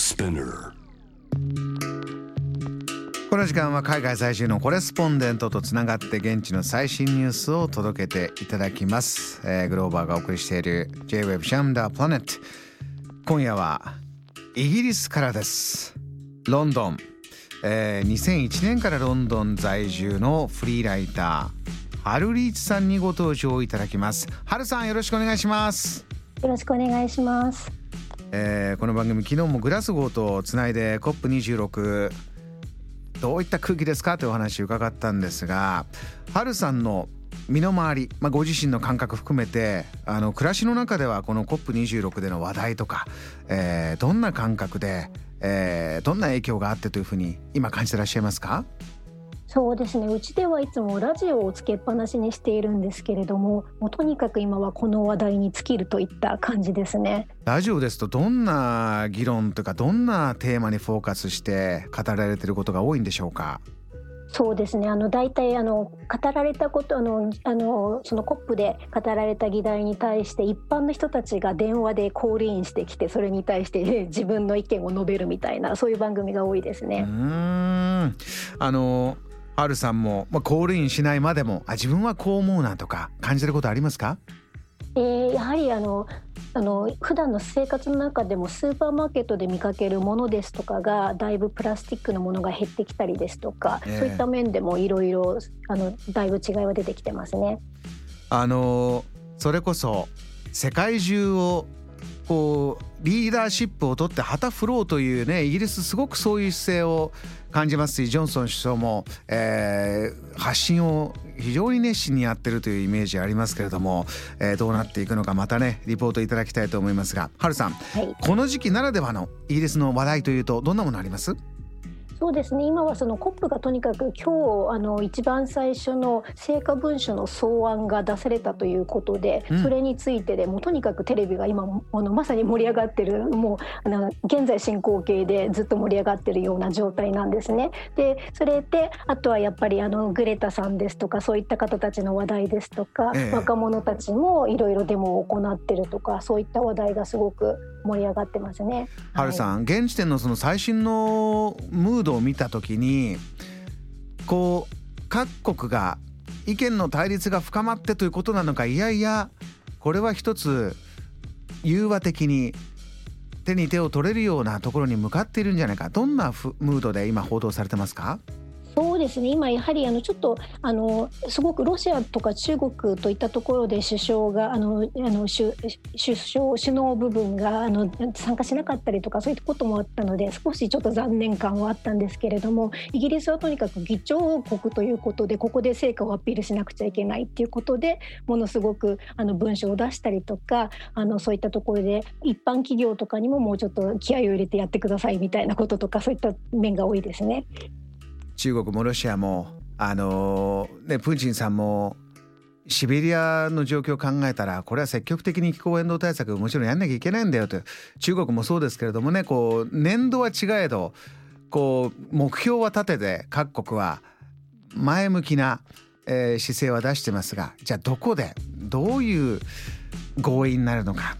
Spinner この時間は海外在住のコレスポンデントとつながって現地の最新ニュースを届けていただきます、えーグローバーがお送りしている J-Web シャムダープラネット今夜はイギリスからです。ロンドン、えー2001年からロンドン在住のフリーライターハルリーチさんにご登場いただきます。ハルさんよろしくお願いします。よろしくお願いします。えーこの番組昨日もグラスゴーとつないで COP26 どういった空気ですかというお話伺ったんですがハルさんの身の回り、まあ、ご自身の感覚含めてあの暮らしの中ではこの COP26 での話題とか、えーどんな感覚で、えーどんな影響があってというふうに今感じてらっしゃいますか？そうですね。うちではいつもラジオをつけっぱなしにしているんですけれども、もうとにかく今はこの話題に尽きるといった感じですね。ラジオですとどんな議論とかどんなテーマにフォーカスして語られていることが多いんでしょうか？そうですね。あの大体あの語られたことあのあのそのコップで語られた議題に対して一般の人たちが電話でコールインしてきてそれに対してえ自分の意見を述べるみたいなそういう番組が多いですうーね。んあのハルさんも、まあ、コールインしないまでもあ自分はこう思うなとか感じてることありますか？えーやはりあのあの普段の生活の中でもスーパーマーケットで見かけるものですとかがだいぶプラスチックのものが減ってきたりですとか、ええそういった面でもいろいろあのだいぶ違いは出てきてますね。あのそれこそ世界中をこうリーダーシップを取って旗振ろうというねイギリスすごくそういう姿勢を感じますしジョンソン首相も、えー発信を非常に熱心にやってるというイメージありますけれども、えーどうなっていくのかまたねリポートいただきたいと思いますがハルさんはい、この時期ならではのイギリスの話題というとどんなものあります？そうですね。今はそのコップがとにかく今日あの一番最初の成果文書の草案が出されたということで、うん。それについてでもうとにかくテレビが今あのまさに盛り上がってるもうあの現在進行形でずっと盛り上がってるような状態なんですね。でそれであとはやっぱりあのグレタさんですとかそういった方たちの話題ですとか、ええ。若者たちもいろいろデモを行ってるとかそういった話題がすごく盛り上がってますね。ハルさん、現時点のその最新のムードを見た時にこう各国が意見の対立が深まってということなのかいやいやこれは一つ融和的に手に手を取れるようなところに向かっているんじゃないか。どんなふムードで今報道されてますか？そうですね今やはりあのちょっとあのすごくロシアとか中国といったところで首相があのあの首首相首脳部分があの参加しなかったりとかそういったこともあったので少しちょっと残念感はあったんですけれどもイギリスはとにかく議長国ということでここで成果をアピールしなくちゃいけないっていうことでものすごくあの文章を出したりとかあのそういったところで一般企業とかにももうちょっと気合を入れてやってくださいみたいなこととかそういった面が多いですね。中国もロシアもあのねプーチンさんもシベリアの状況を考えたらこれは積極的に気候変動対策もちろんやんなきゃいけないんだよと。中国もそうですけれどもねこう年度は違えどこう目標は立てて各国は前向きな、えー姿勢は出してますがじゃあどこでどういう合意になるのか、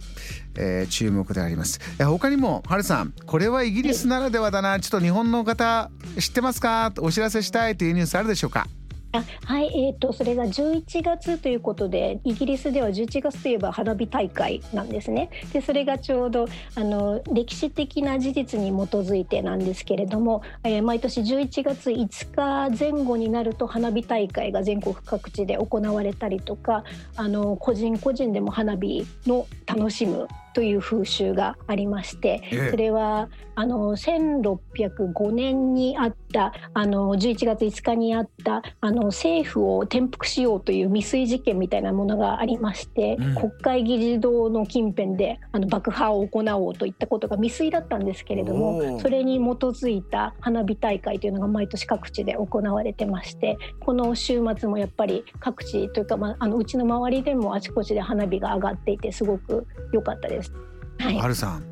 えー注目であります。他にもハルさんこれはイギリスならではだな。ちょっと日本の方知ってますか？お知らせしたいというニュースあるでしょうか？あはい、えー、とそれが11月ということでイギリスでは11月といえば花火大会なんですね。でそれがちょうどあの歴史的な事実に基づいてなんですけれども、えー毎年11月5日前後になると花火大会が全国各地で行われたりとかあの個人個人でも花火の楽しむという風習がありまして、ええ。それはあの1605年にあったあの11月5日にあったあの政府を転覆しようという未遂事件みたいなものがありまして、うん。国会議事堂の近辺であの爆破を行おうといったことが未遂だったんですけれどおもー。それに基づいた花火大会というのが毎年各地で行われてましてこの週末もやっぱり各地というか、まあ、あのうちの周りでもあちこちで花火が上がっていてすごく良かったです。はい。ハルさん。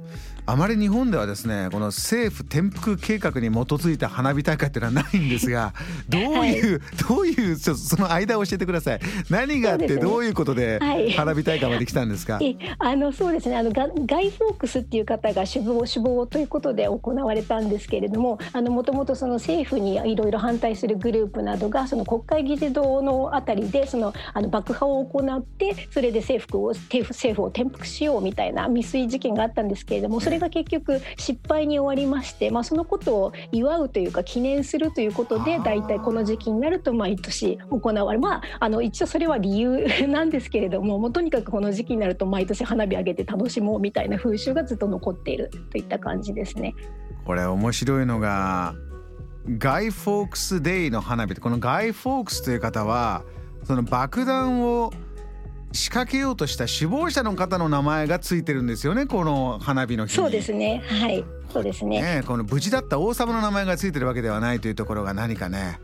あまり日本ではですねこの政府転覆計画に基づいた花火大会っていうのはないんですがどういう、はい、どういうその間を教えてください。何があってどういうことで花火大会まで来たんですか、はい、あのそうですね。あのガガイ・フォークスっていう方が首謀首謀ということで行われたんですけれどももともと政府にいろいろ反対するグループなどがその国会議事堂のあたりでそのあの爆破を行ってそれで政府を政府を転覆しようみたいな未遂事件があったんですけれどもそれが結局失敗に終わりまして、まあ、そのことを祝うというか記念するということで大体この時期になると毎年行われまああの一応それは理由なんですけれどももうとにかくこの時期になると毎年花火上げて楽しもうみたいな風習がずっと残っているといった感じですね。これ面白いのがガイ・フォークス・デイの花火このガイ・フォークスという方はその爆弾を仕掛けようとした首謀者の方の名前がついてるんですよねこの花火の日そうですね。はい。そうですね。ねこの無事だった王様の名前がついてるわけではないというところが何かね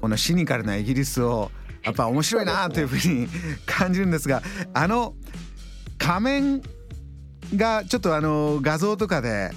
このシニカルなイギリスをやっぱ面白いなというふうに感じるんですがあの仮面がちょっとあの画像とかで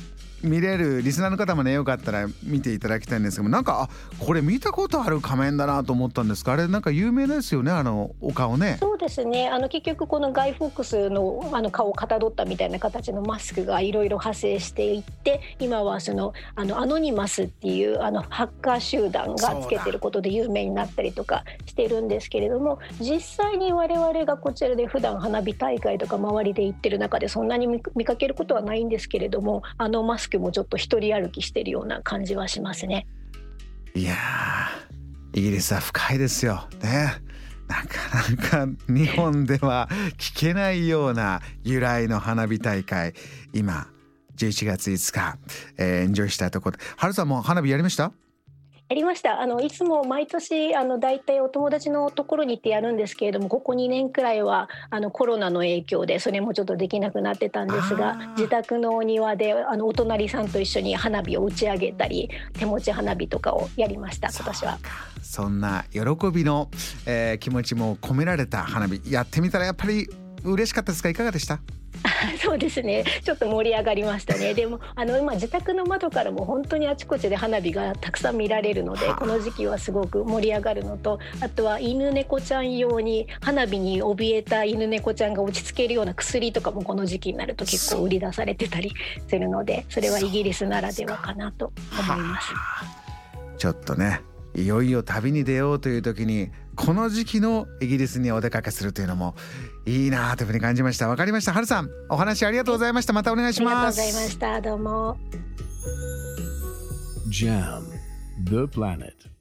見れるリスナーの方もねよかったら見ていただきたいんですけどなんかあこれ見たことある仮面だなと思ったんですか？あれなんか有名ですよねあのお顔ね。そうですね。あの結局このガイ・フォックスのあの顔をかたどったみたいな形のマスクがいろいろ派生していって今はそのあのアノニマスっていうあのハッカー集団がつけてることで有名になったりとかしてるんですけれども実際に我々がこちらで普段花火大会とか周りで行ってる中でそんなに見かけることはないんですけれどもあのマスクもちょっと一人歩きしてるような感じはしますね。いやイギリスは深いですよね。なかなか日本では聞けないような由来の花火大会今11月5日、えー、エンジョイしたところはるさんも花火やりました？やりました。あのいつも毎年あの大体お友達のところに行ってやるんですけれどもここ2年くらいはあのコロナの影響でそれもちょっとできなくなってたんですが自宅のお庭であのお隣さんと一緒に花火を打ち上げたり手持ち花火とかをやりました今年は。そんな喜びの、えー、気持ちも込められた花火やってみたらやっぱり嬉しかったですか？いかがでした？そうですね。ちょっと盛り上がりましたね。でもあの今自宅の窓からも本当にあちこちで花火がたくさん見られるのでこの時期はすごく盛り上がるのとあとは犬猫ちゃん用に花火に怯えた犬猫ちゃんが落ち着けるような薬とかもこの時期になると結構売り出されてたり するのでそれはイギリスならではかなと思います。ちょっとねいよいよ旅に出ようという時にこの時期のイギリスにお出かけするというのもいいなというふうに感じました。わかりました。はるさんお話ありがとうございました。またお願いします。ありがとうございましたどうも JAM The Planet.